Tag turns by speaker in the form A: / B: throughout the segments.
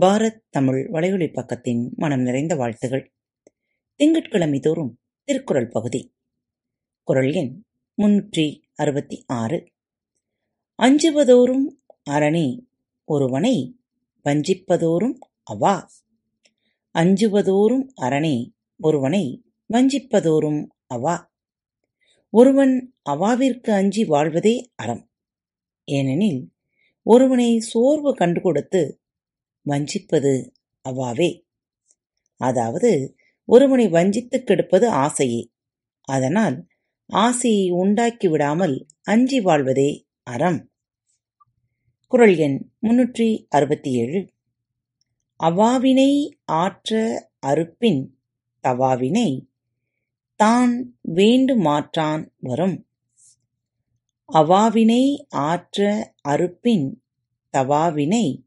A: பாரத் தமிழ் வலையொலி பக்கத்தின் மனம் நிறைந்த வாழ்த்துகள். திங்கட்கிழமை தோறும் திருக்குறள் பகுதி. குரல் எண் முன்னூற்றி அறுபத்தி ஆறு. அஞ்சுவதோறும் அரணி ஒருவனை வஞ்சிப்பதோறும் அவா. அஞ்சுவதோறும் அரணி ஒருவனை வஞ்சிப்பதோறும் அவா. ஒருவன் அவாவிற்கு அஞ்சி வாழ்வதே அறம். ஏனெனில் ஒருவனை சோர்வு கண்டு கொடுத்து வஞ்சிப்பது அவாவே அதாவது ஒருவனை வஞ்சித்து கெடுப்பது ஆசையே. அதனால் ஆசையை உண்டாக்கி விடாமல் அஞ்சி வாழ்வதே அறம். குரல் எண் முன்னூற்றி அறுபத்தி ஏழு அவாவினை ஆற்ற அறுப்பின் தவாவினை தான் வேண்டு மாற்றான் வரும். அவாவினை ஆற்ற அறுப்பின் தவாவினை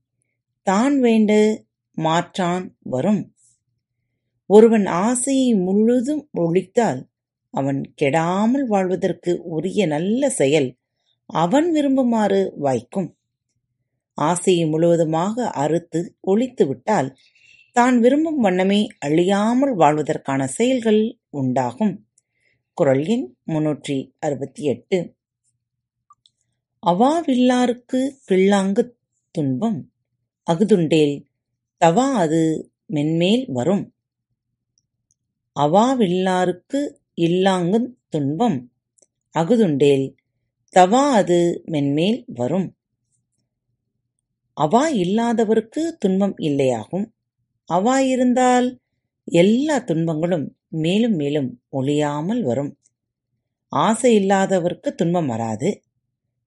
A: தான் வேண்டு மாற்றான் வரும். ஒருவன் ஆசையை முழுதும் ஒழித்தால் அவன் கெடாமல் வாழ்வதற்கு உரிய நல்ல செயல் அவன் விரும்புமாறு வாய்க்கும். ஆசையை முழுவதுமாக அறுத்து ஒழித்து விட்டால் தான் விரும்பும் வண்ணமே அழியாமல் வாழ்வதற்கான செயல்கள் உண்டாகும். குரல் எண் முன்னூற்றி அறுபத்தி எட்டு. அவாவில்லாருக்கு கிள்ளாங்குத் துன்பம். அகுதுண்டேல் தவா அது மென்மேல் வரும். அவாவில்லாருக்கு இல்லாங்குந் துன்பம் அகுதுண்டேல் தவா அது மென்மேல் வரும். அவா இல்லாதவருக்கு துன்பம் இல்லையாகும். அவா இருந்தால் எல்லா துன்பங்களும் மேலும் மேலும் ஒழியாமல் வரும். ஆசை இல்லாதவருக்கு துன்பம் வராது.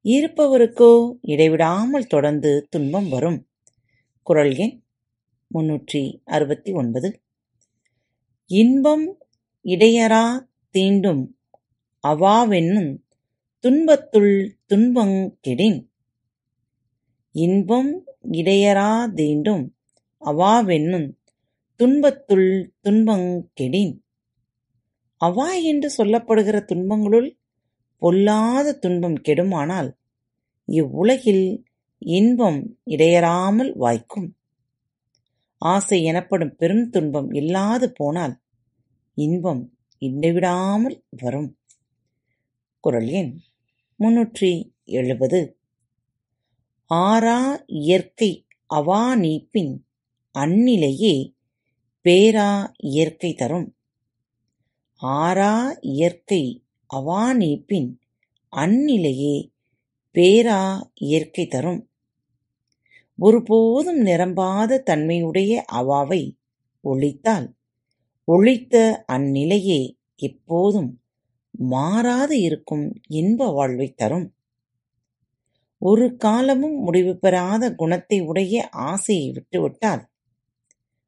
A: இருப்பவருக்கோ இடைவிடாமல் தொடர்ந்து துன்பம் வரும். குரல் எண் முன்னூற்றி அறுபத்தி ஒன்பது. இன்பம் இடையரா தீண்டும் அவாவென்னும் துன்பத்துள் துன்பங் கெடின். இன்பம் இடையரா தீண்டும் அவாவென்னும் துன்பத்துள் துன்பங் கெடின். அவா என்று சொல்லப்படுகிற துன்பங்களுள் பொல்லாத துன்பம் கெடுமானால் இவ்வுலகில் இன்பம் இடையறாமல் வாய்க்கும். ஆசை எனப்படும் பெரும் துன்பம் இல்லாது போனால் இன்பம் இடைவிடாமல் வரும். குரல் எண் முன்னூற்றி எழுபது. ஆறா இயற்கை அவா நீப்பின் அந்நிலையே பேரா இயற்கை தரும். ஆறா இயற்கை அவா நீப்பின் அந்நிலையே பேரா இயற்கை தரும். ஒருபோதும் நிரம்பாத தன்மையுடைய அவாவை ஒழித்தால் ஒழித்த அந்நிலையே எப்போதும் மாறாது இருக்கும் இன்ப வாழ்வை தரும். ஒரு காலமும் முடிவு பெறாத குணத்தை உடைய ஆசையை விட்டுவிட்டால்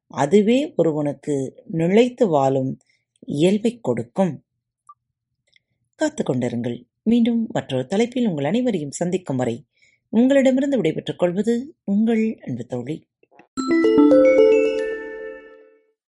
A: அதுவே ஒருவனுக்கு நிலைத்து வாழும் இயல்பைக் கொடுக்கும். காத்துக்கொண்டிருங்கள் மீண்டும் மற்றொரு தலைப்பில் உங்கள் அனைவரையும் சந்திக்கும் வரை உங்களிடமிருந்து விடைபெற்றுக் கொள்வது உங்கள் அன்பு தோழி.